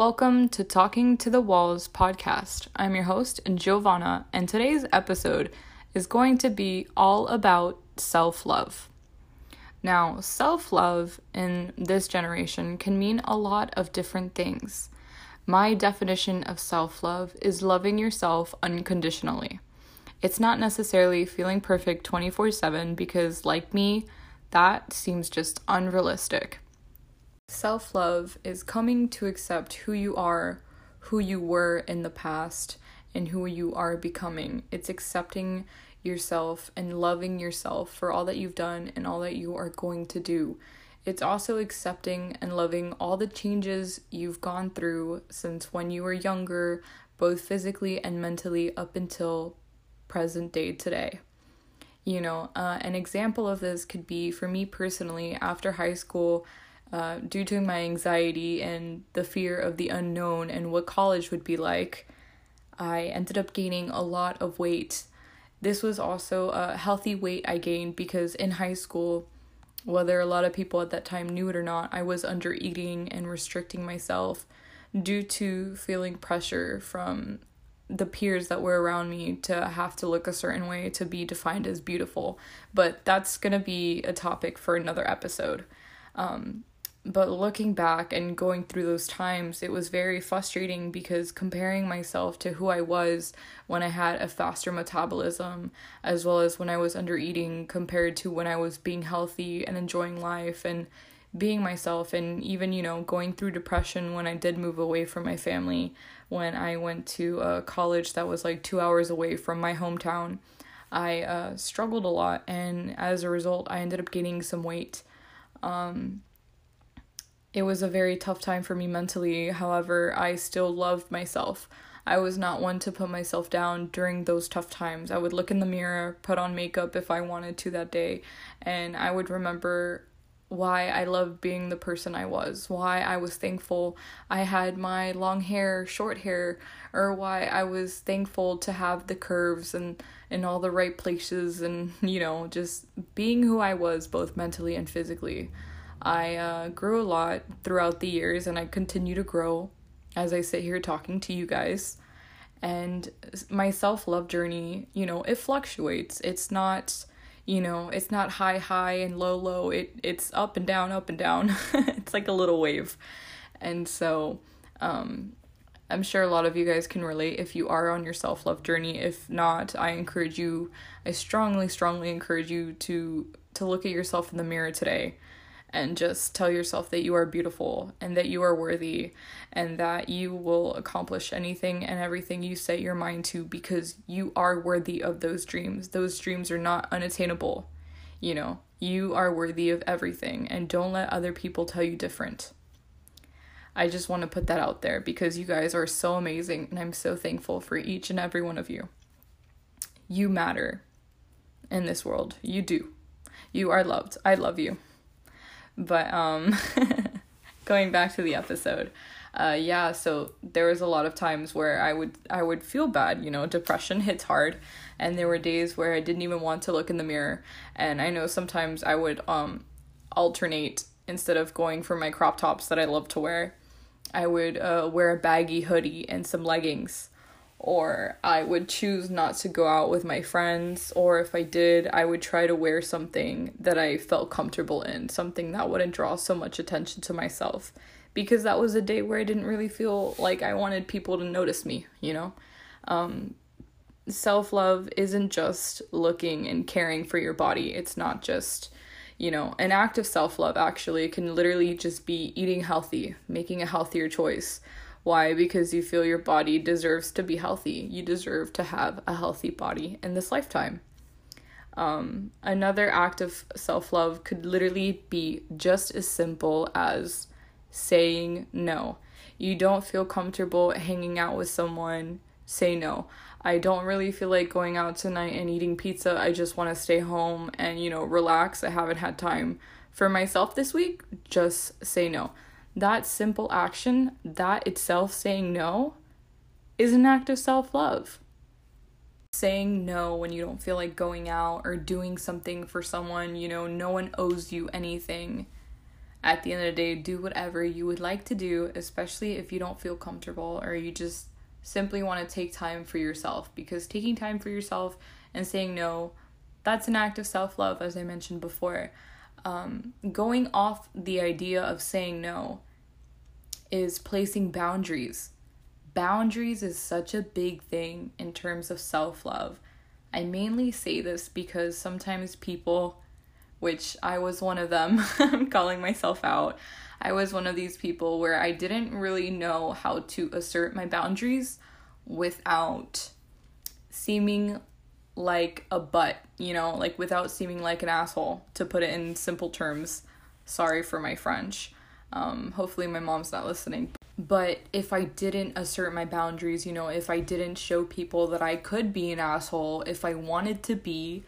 Welcome to Talking to the Walls podcast. I'm your host, Giovanna, and today's episode is going to be all about self love. Now, self love in this generation can mean a lot of different things. My definition of self love is loving yourself unconditionally. It's not necessarily feeling perfect 24 7 because, like me, that seems just unrealistic. Self love is coming to accept who you are, who you were in the past, and who you are becoming. It's accepting yourself and loving yourself for all that you've done and all that you are going to do. It's also accepting and loving all the changes you've gone through since when you were younger, both physically and mentally, up until present day today. You know, uh, an example of this could be for me personally, after high school, uh, due to my anxiety and the fear of the unknown and what college would be like, I ended up gaining a lot of weight. This was also a healthy weight I gained because in high school, whether a lot of people at that time knew it or not, I was under eating and restricting myself due to feeling pressure from the peers that were around me to have to look a certain way to be defined as beautiful. But that's going to be a topic for another episode. Um, but looking back and going through those times, it was very frustrating because comparing myself to who I was when I had a faster metabolism, as well as when I was under eating, compared to when I was being healthy and enjoying life and being myself, and even, you know, going through depression when I did move away from my family, when I went to a college that was like two hours away from my hometown. I uh, struggled a lot, and as a result, I ended up gaining some weight. Um, it was a very tough time for me mentally. However, I still loved myself. I was not one to put myself down during those tough times. I would look in the mirror, put on makeup if I wanted to that day, and I would remember why I loved being the person I was, why I was thankful I had my long hair, short hair, or why I was thankful to have the curves and in all the right places and, you know, just being who I was both mentally and physically. I uh, grew a lot throughout the years and I continue to grow as I sit here talking to you guys. And my self love journey, you know, it fluctuates. It's not, you know, it's not high, high and low, low. It it's up and down, up and down. it's like a little wave. And so, um, I'm sure a lot of you guys can relate if you are on your self love journey. If not, I encourage you, I strongly, strongly encourage you to to look at yourself in the mirror today and just tell yourself that you are beautiful and that you are worthy and that you will accomplish anything and everything you set your mind to because you are worthy of those dreams. Those dreams are not unattainable. You know, you are worthy of everything and don't let other people tell you different. I just want to put that out there because you guys are so amazing and I'm so thankful for each and every one of you. You matter in this world. You do. You are loved. I love you. But um going back to the episode. Uh yeah, so there was a lot of times where I would I would feel bad, you know, depression hits hard and there were days where I didn't even want to look in the mirror and I know sometimes I would um alternate instead of going for my crop tops that I love to wear. I would uh, wear a baggy hoodie and some leggings or I would choose not to go out with my friends, or if I did, I would try to wear something that I felt comfortable in, something that wouldn't draw so much attention to myself. Because that was a day where I didn't really feel like I wanted people to notice me, you know? Um, Self love isn't just looking and caring for your body, it's not just, you know, an act of self love actually can literally just be eating healthy, making a healthier choice why? Because you feel your body deserves to be healthy. You deserve to have a healthy body in this lifetime. Um, another act of self love could literally be just as simple as saying no. You don't feel comfortable hanging out with someone, say no. I don't really feel like going out tonight and eating pizza. I just want to stay home and, you know, relax. I haven't had time for myself this week. Just say no that simple action, that itself saying no, is an act of self love. Saying no when you don't feel like going out or doing something for someone, you know, no one owes you anything. at the end of the day, do whatever you would like to do, especially if you don't feel comfortable or you just simply want to take time for yourself. Because taking time for yourself and saying no, that's an act of self love, as I mentioned before. Um, going off the idea of saying no is placing boundaries. Boundaries is such a big thing in terms of self love. I mainly say this because sometimes people, which I was one of them, I'm calling myself out. I was one of these people where I didn't really know how to assert my boundaries without seeming like a butt, you know, like without seeming like an asshole, to put it in simple terms. Sorry for my French. Um, hopefully, my mom's not listening. But if I didn't assert my boundaries, you know, if I didn't show people that I could be an asshole, if I wanted to be,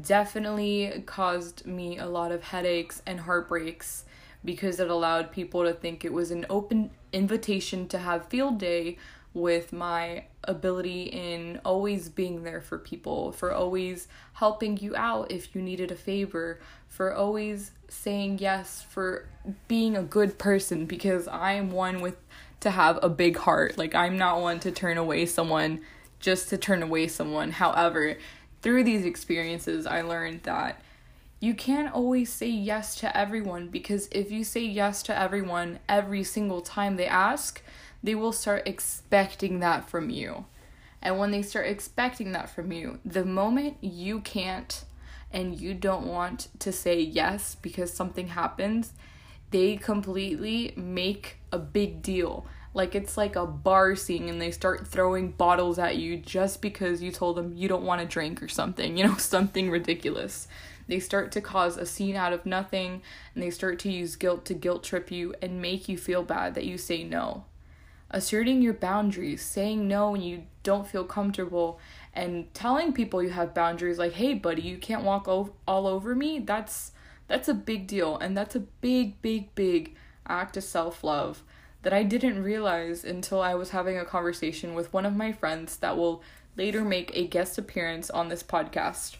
definitely caused me a lot of headaches and heartbreaks because it allowed people to think it was an open invitation to have field day with my ability in always being there for people, for always helping you out if you needed a favor, for always saying yes, for being a good person because I am one with to have a big heart. Like I'm not one to turn away someone just to turn away someone. However, through these experiences I learned that you can't always say yes to everyone because if you say yes to everyone every single time they ask, they will start expecting that from you. And when they start expecting that from you, the moment you can't and you don't want to say yes because something happens, they completely make a big deal. Like it's like a bar scene and they start throwing bottles at you just because you told them you don't want to drink or something, you know, something ridiculous. They start to cause a scene out of nothing and they start to use guilt to guilt trip you and make you feel bad that you say no asserting your boundaries, saying no when you don't feel comfortable, and telling people you have boundaries like, "Hey, buddy, you can't walk all over me." That's that's a big deal, and that's a big, big, big act of self-love that I didn't realize until I was having a conversation with one of my friends that will later make a guest appearance on this podcast.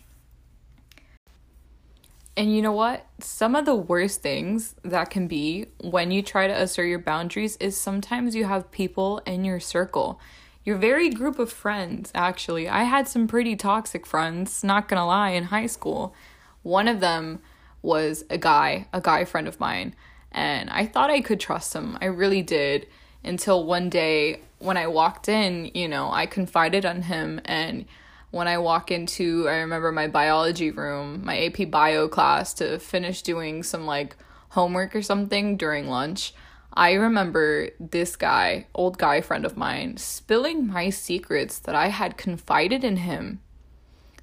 And you know what? Some of the worst things that can be when you try to assert your boundaries is sometimes you have people in your circle. Your very group of friends, actually. I had some pretty toxic friends, not gonna lie, in high school. One of them was a guy, a guy friend of mine, and I thought I could trust him. I really did. Until one day when I walked in, you know, I confided on him and when I walk into, I remember my biology room, my AP bio class to finish doing some like homework or something during lunch. I remember this guy, old guy friend of mine, spilling my secrets that I had confided in him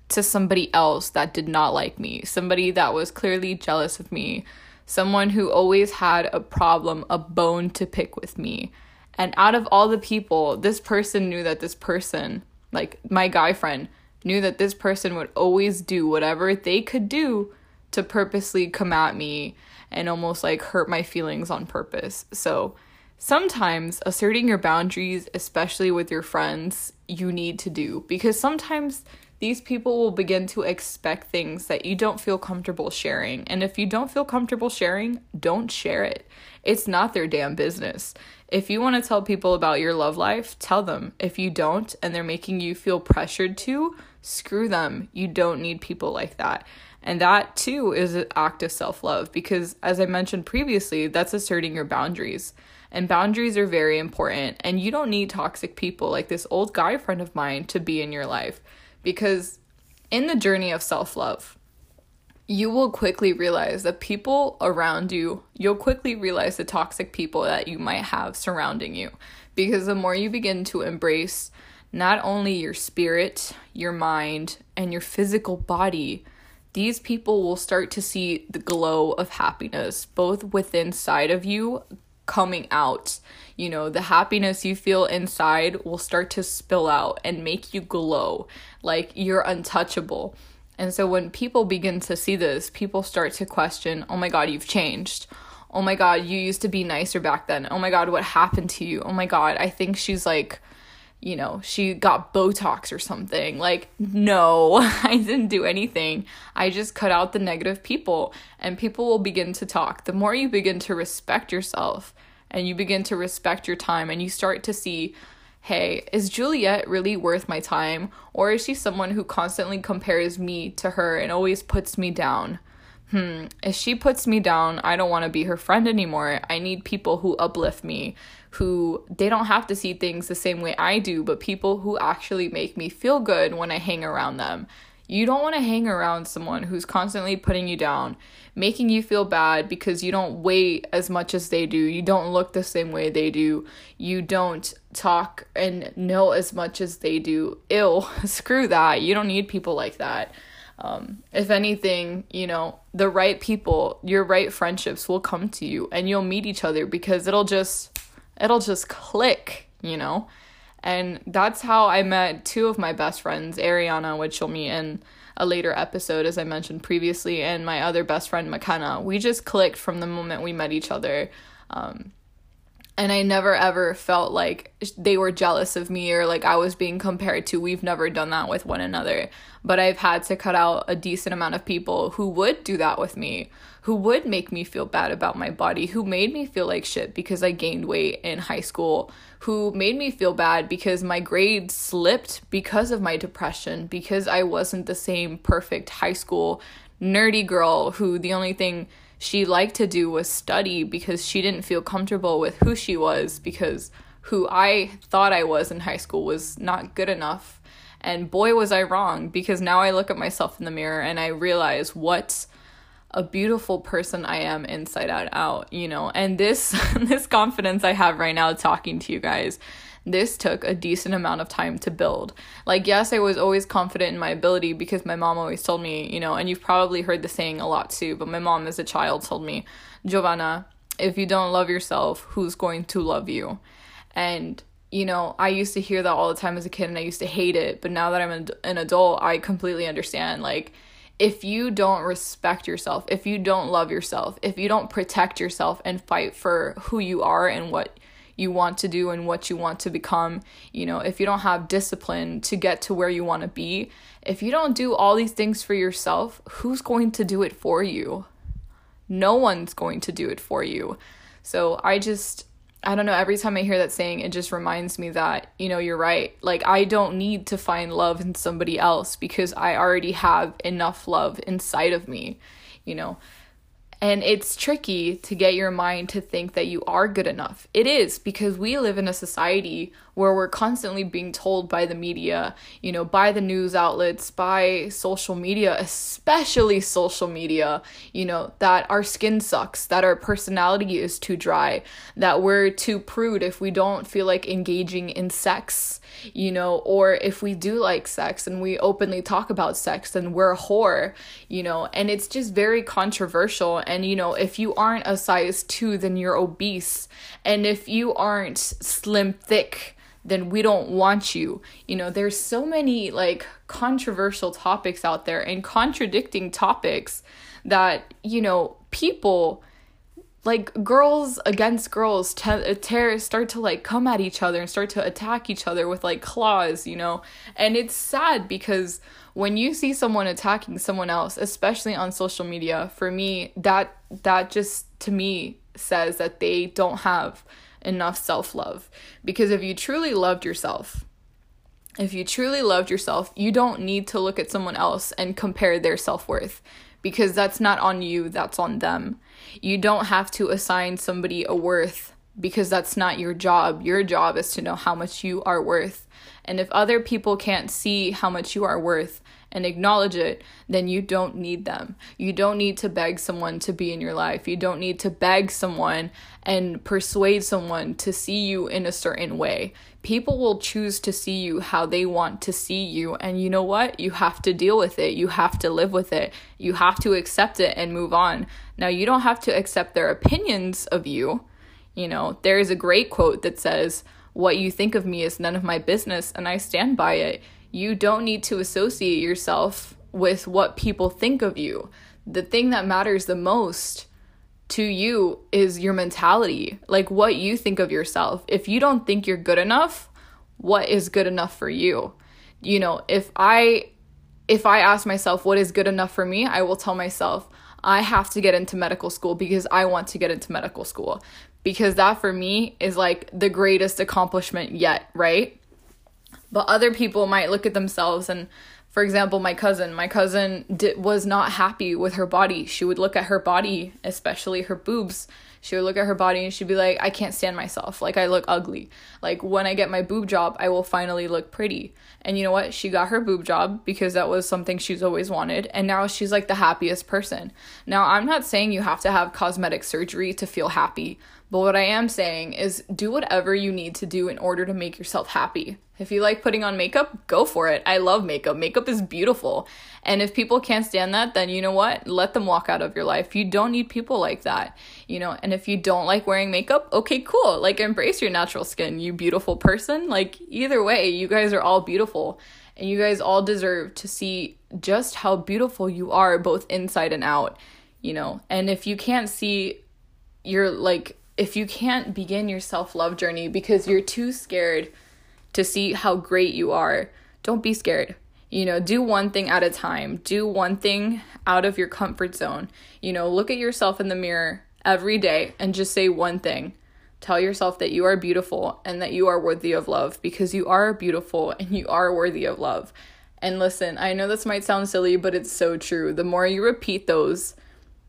to somebody else that did not like me, somebody that was clearly jealous of me, someone who always had a problem, a bone to pick with me. And out of all the people, this person knew that this person like my guy friend knew that this person would always do whatever they could do to purposely come at me and almost like hurt my feelings on purpose. So sometimes asserting your boundaries, especially with your friends, you need to do because sometimes these people will begin to expect things that you don't feel comfortable sharing. And if you don't feel comfortable sharing, don't share it. It's not their damn business. If you want to tell people about your love life, tell them. If you don't and they're making you feel pressured to, screw them. You don't need people like that. And that too is an act of self love because, as I mentioned previously, that's asserting your boundaries. And boundaries are very important. And you don't need toxic people like this old guy friend of mine to be in your life because in the journey of self love, you will quickly realize the people around you, you'll quickly realize the toxic people that you might have surrounding you. Because the more you begin to embrace not only your spirit, your mind, and your physical body, these people will start to see the glow of happiness both within side of you coming out. You know, the happiness you feel inside will start to spill out and make you glow like you're untouchable. And so when people begin to see this, people start to question, oh my God, you've changed. Oh my God, you used to be nicer back then. Oh my God, what happened to you? Oh my God, I think she's like you know, she got Botox or something. Like, no, I didn't do anything. I just cut out the negative people, and people will begin to talk. The more you begin to respect yourself and you begin to respect your time, and you start to see, hey, is Juliet really worth my time? Or is she someone who constantly compares me to her and always puts me down? hmm, if she puts me down, I don't want to be her friend anymore. I need people who uplift me, who they don't have to see things the same way I do, but people who actually make me feel good when I hang around them. You don't want to hang around someone who's constantly putting you down, making you feel bad because you don't weigh as much as they do. You don't look the same way they do. You don't talk and know as much as they do. Ill, screw that. You don't need people like that. Um, if anything, you know, the right people, your right friendships will come to you and you'll meet each other because it'll just it'll just click, you know? And that's how I met two of my best friends, Ariana, which you'll meet in a later episode, as I mentioned previously, and my other best friend, McKenna. We just clicked from the moment we met each other. Um, and I never ever felt like they were jealous of me or like I was being compared to. We've never done that with one another. But I've had to cut out a decent amount of people who would do that with me, who would make me feel bad about my body, who made me feel like shit because I gained weight in high school, who made me feel bad because my grades slipped because of my depression, because I wasn't the same perfect high school nerdy girl who the only thing she liked to do was study because she didn't feel comfortable with who she was because who I thought I was in high school was not good enough. And boy, was I wrong because now I look at myself in the mirror and I realize what a beautiful person I am inside out, out you know. And this this confidence I have right now talking to you guys this took a decent amount of time to build. Like, yes, I was always confident in my ability because my mom always told me, you know, and you've probably heard the saying a lot too, but my mom as a child told me, Giovanna, if you don't love yourself, who's going to love you? And you know, I used to hear that all the time as a kid and I used to hate it, but now that I'm an, adult, I completely understand. Like, if you don't respect yourself, if you don't love yourself, if you don't protect yourself and fight for who you are and what you want to do and what you want to become, you know, if you don't have discipline to get to where you want to be, if you don't do all these things for yourself, who's going to do it for you? No one's going to do it for you. So I just, I don't know, every time I hear that saying, it just reminds me that, you know, you're right. Like, I don't need to find love in somebody else because I already have enough love inside of me, you know. And it's tricky to get your mind to think that you are good enough. It is because we live in a society where we're constantly being told by the media, you know, by the news outlets, by social media, especially social media, you know, that our skin sucks, that our personality is too dry, that we're too prude if we don't feel like engaging in sex, you know, or if we do like sex and we openly talk about sex, then we're a whore, you know, and it's just very controversial. And, you know, if you aren't a size two, then you're obese. And if you aren't slim thick, then we don't want you. You know, there's so many like controversial topics out there and contradicting topics that, you know, people like girls against girls te- uh, tear start to like come at each other and start to attack each other with like claws, you know. And it's sad because when you see someone attacking someone else, especially on social media, for me that that just to me says that they don't have enough self love. Because if you truly loved yourself, if you truly loved yourself, you don't need to look at someone else and compare their self worth because that's not on you, that's on them. You don't have to assign somebody a worth because that's not your job. Your job is to know how much you are worth. And if other people can't see how much you are worth, and acknowledge it, then you don't need them. You don't need to beg someone to be in your life. You don't need to beg someone and persuade someone to see you in a certain way. People will choose to see you how they want to see you. And you know what? You have to deal with it. You have to live with it. You have to accept it and move on. Now, you don't have to accept their opinions of you. You know, there is a great quote that says, What you think of me is none of my business, and I stand by it you don't need to associate yourself with what people think of you. The thing that matters the most to you is your mentality, like what you think of yourself. If you don't think you're good enough, what is good enough for you. You know, if I if I ask myself what is good enough for me, I will tell myself I have to get into medical school because I want to get into medical school. Because that for me is like the greatest accomplishment yet, right? But other people might look at themselves and for example, my cousin, my cousin did, was not happy with her body. She would look at her body, especially her boobs. She would look at her body and she'd be like, I can't stand myself. Like, I look ugly. Like, when I get my boob job, I will finally look pretty. And you know what? She got her boob job because that was something she's always wanted. And now she's like the happiest person. Now, I'm not saying you have to have cosmetic surgery to feel happy. But what I am saying is do whatever you need to do in order to make yourself happy. If you like putting on makeup, go for it. I love makeup. Makeup is beautiful. And if people can't stand that, then you know what? Let them walk out of your life. You don't need people like that. You know, and if you don't like wearing makeup, okay, cool. Like embrace your natural skin, you beautiful person. Like either way, you guys are all beautiful. And you guys all deserve to see just how beautiful you are both inside and out, you know. And if you can't see you're like if you can't begin your self-love journey because you're too scared to see how great you are, don't be scared. You know, do one thing at a time. Do one thing out of your comfort zone. You know, look at yourself in the mirror every day and just say one thing. Tell yourself that you are beautiful and that you are worthy of love because you are beautiful and you are worthy of love. And listen, I know this might sound silly, but it's so true. The more you repeat those,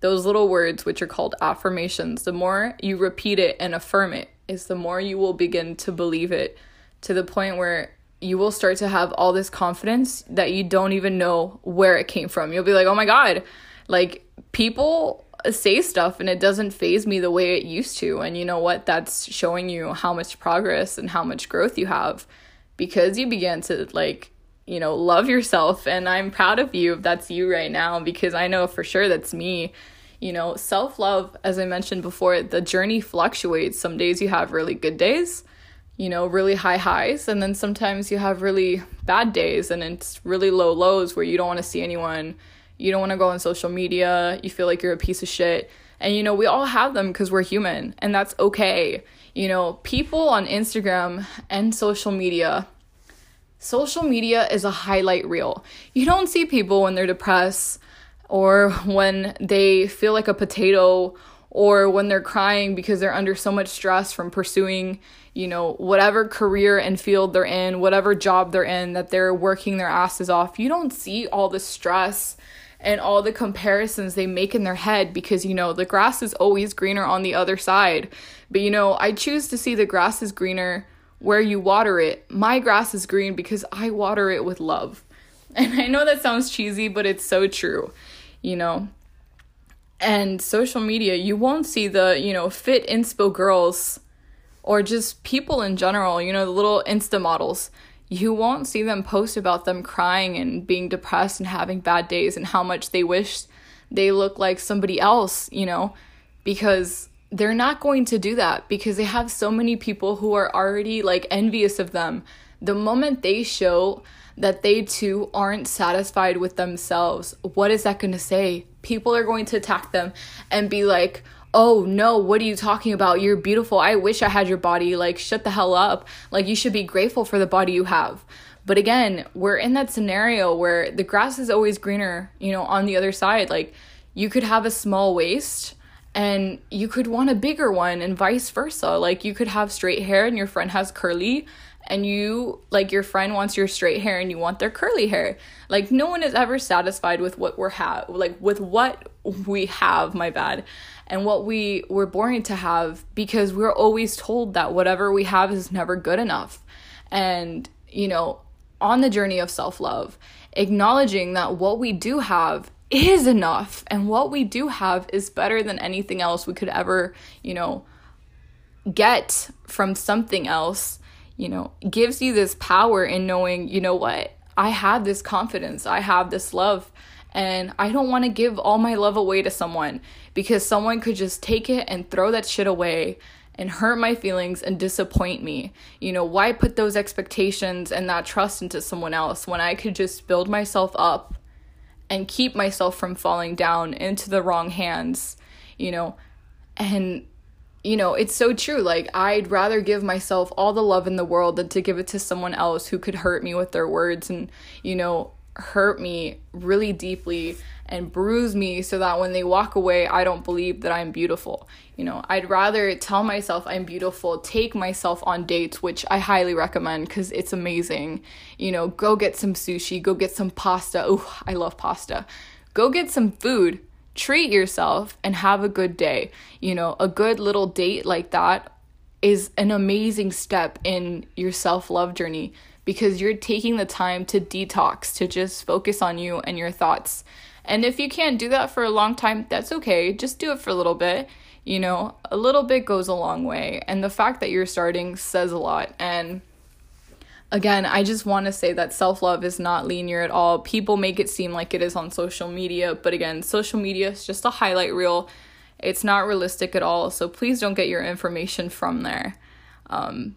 those little words, which are called affirmations, the more you repeat it and affirm it, is the more you will begin to believe it to the point where you will start to have all this confidence that you don't even know where it came from. You'll be like, oh my God, like people say stuff and it doesn't faze me the way it used to. And you know what? That's showing you how much progress and how much growth you have because you began to like, you know, love yourself. And I'm proud of you if that's you right now because I know for sure that's me. You know, self love, as I mentioned before, the journey fluctuates. Some days you have really good days you know, really high highs, and then sometimes you have really bad days and it's really low lows where you don't want to see anyone, you don't want to go on social media, you feel like you're a piece of shit. And you know, we all have them because we're human, and that's okay. You know, people on Instagram and social media, social media is a highlight reel. You don't see people when they're depressed or when they feel like a potato or when they're crying because they're under so much stress from pursuing, you know, whatever career and field they're in, whatever job they're in, that they're working their asses off. You don't see all the stress and all the comparisons they make in their head because, you know, the grass is always greener on the other side. But, you know, I choose to see the grass is greener where you water it. My grass is green because I water it with love. And I know that sounds cheesy, but it's so true, you know and social media, you won't see the, you know, fit inspo girls or just people in general, you know, the little Insta models. You won't see them post about them crying and being depressed and having bad days and how much they wish they look like somebody else, you know, because they're not going to do that because they have so many people who are already like envious of them. The moment they show that they too aren't satisfied with themselves, what is that going to say? People are going to attack them and be like, oh no, what are you talking about? You're beautiful. I wish I had your body. Like, shut the hell up. Like, you should be grateful for the body you have. But again, we're in that scenario where the grass is always greener, you know, on the other side. Like, you could have a small waist and you could want a bigger one and vice versa. Like, you could have straight hair and your friend has curly and you like your friend wants your straight hair and you want their curly hair. Like no one is ever satisfied with what we're have like with what we have, my bad. And what we were born to have because we're always told that whatever we have is never good enough. And you know, on the journey of self-love, acknowledging that what we do have is enough. And what we do have is better than anything else we could ever, you know, get from something else you know, gives you this power in knowing, you know what, I have this confidence, I have this love, and I don't want to give all my love away to someone because someone could just take it and throw that shit away and hurt my feelings and disappoint me. You know, why put those expectations and that trust into someone else when I could just build myself up and keep myself from falling down into the wrong hands, you know? And you know, it's so true. Like, I'd rather give myself all the love in the world than to give it to someone else who could hurt me with their words and, you know, hurt me really deeply and bruise me so that when they walk away, I don't believe that I'm beautiful. You know, I'd rather tell myself I'm beautiful, take myself on dates, which I highly recommend because it's amazing. You know, go get some sushi, go get some pasta. Oh, I love pasta. Go get some food treat yourself and have a good day. You know, a good little date like that is an amazing step in your self love journey because you're taking the time to detox, to just focus on you and your thoughts. And if you can't do that for a long time, that's okay. Just do it for a little bit. You know, a little bit goes a long way. And the fact that you're starting says a lot. And again, I just want to say that self love is not linear at all. People make it seem like it is on social media, but again, social media is just a highlight reel. It's not realistic at all, so please don't get your information from there. Um,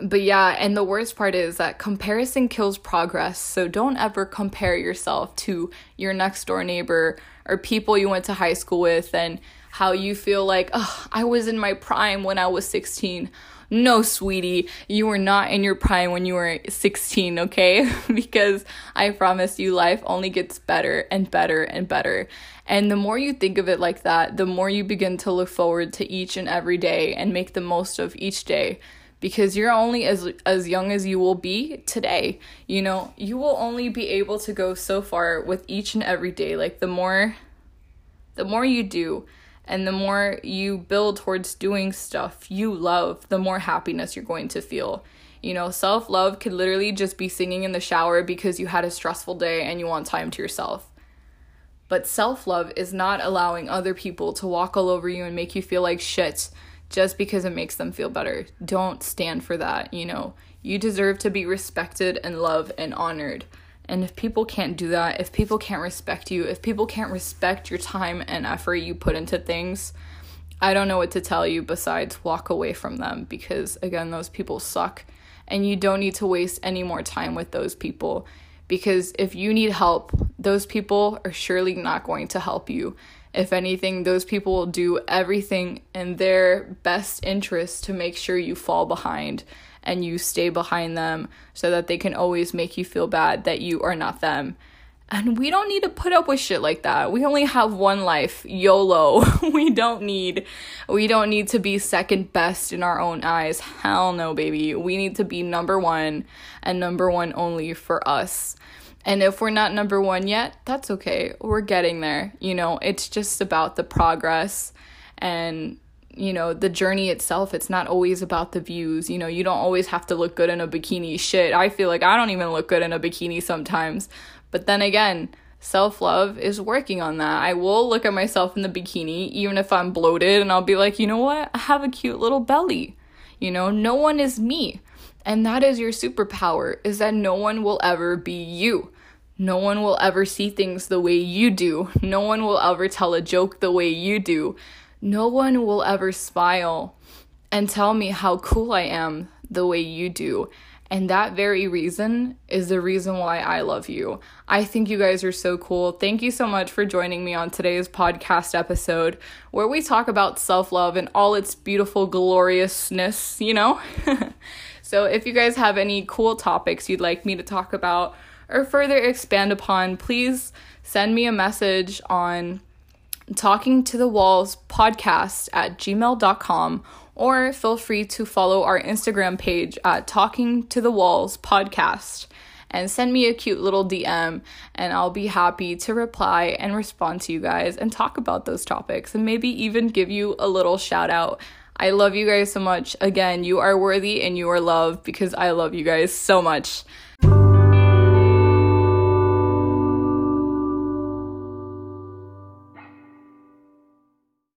but yeah, and the worst part is that comparison kills progress. So don't ever compare yourself to your next door neighbor or people you went to high school with and how you feel like, oh, I was in my prime when I was 16 no, sweetie, you were not in your prime when you were 16, okay? because I promise you, life only gets better and better and better. And the more you think of it like that, the more you begin to look forward to each and every day and make the most of each day because you're only as as young as you will be today. You know, you will only be able to go so far with each and every day. Like the more the more you do, and the more you build towards doing stuff you love, the more happiness you're going to feel. You know, self love could literally just be singing in the shower because you had a stressful day and you want time to yourself. But self love is not allowing other people to walk all over you and make you feel like shit just because it makes them feel better. Don't stand for that, you know. You deserve to be respected and loved and honored. And if people can't do that, if people can't respect you, if people can't respect your time and effort you put into things, I don't know what to tell you besides walk away from them because, again, those people suck. And you don't need to waste any more time with those people because if you need help, those people are surely not going to help you. If anything, those people will do everything in their best interest to make sure you fall behind and you stay behind them so that they can always make you feel bad that you are not them. And we don't need to put up with shit like that. We only have one life, YOLO. we don't need we don't need to be second best in our own eyes. Hell no, baby. We need to be number 1 and number 1 only for us. And if we're not number 1 yet, that's okay. We're getting there. You know, it's just about the progress and you know the journey itself. It's not always about the views. You know you don't always have to look good in a bikini. Shit i feel like i don't even look good in a bikini sometimes. But then again self-love is working on that. I will look at myself in the bikini even if i'm bloated and i'll be like you know what? I have a cute little belly. You know no one is me. And that is your superpower is that no one will ever be you no one will ever see things the way you do. No one will ever tell a joke the way you do no one will ever smile and tell me how cool I am the way you do. And that very reason is the reason why I love you. I think you guys are so cool. Thank you so much for joining me on today's podcast episode where we talk about self love and all its beautiful gloriousness, you know? so, if you guys have any cool topics you'd like me to talk about or further expand upon, please send me a message on talking to the walls podcast at gmail.com or feel free to follow our Instagram page at talking to the walls podcast and send me a cute little DM and I'll be happy to reply and respond to you guys and talk about those topics and maybe even give you a little shout out. I love you guys so much. Again, you are worthy and you are loved because I love you guys so much.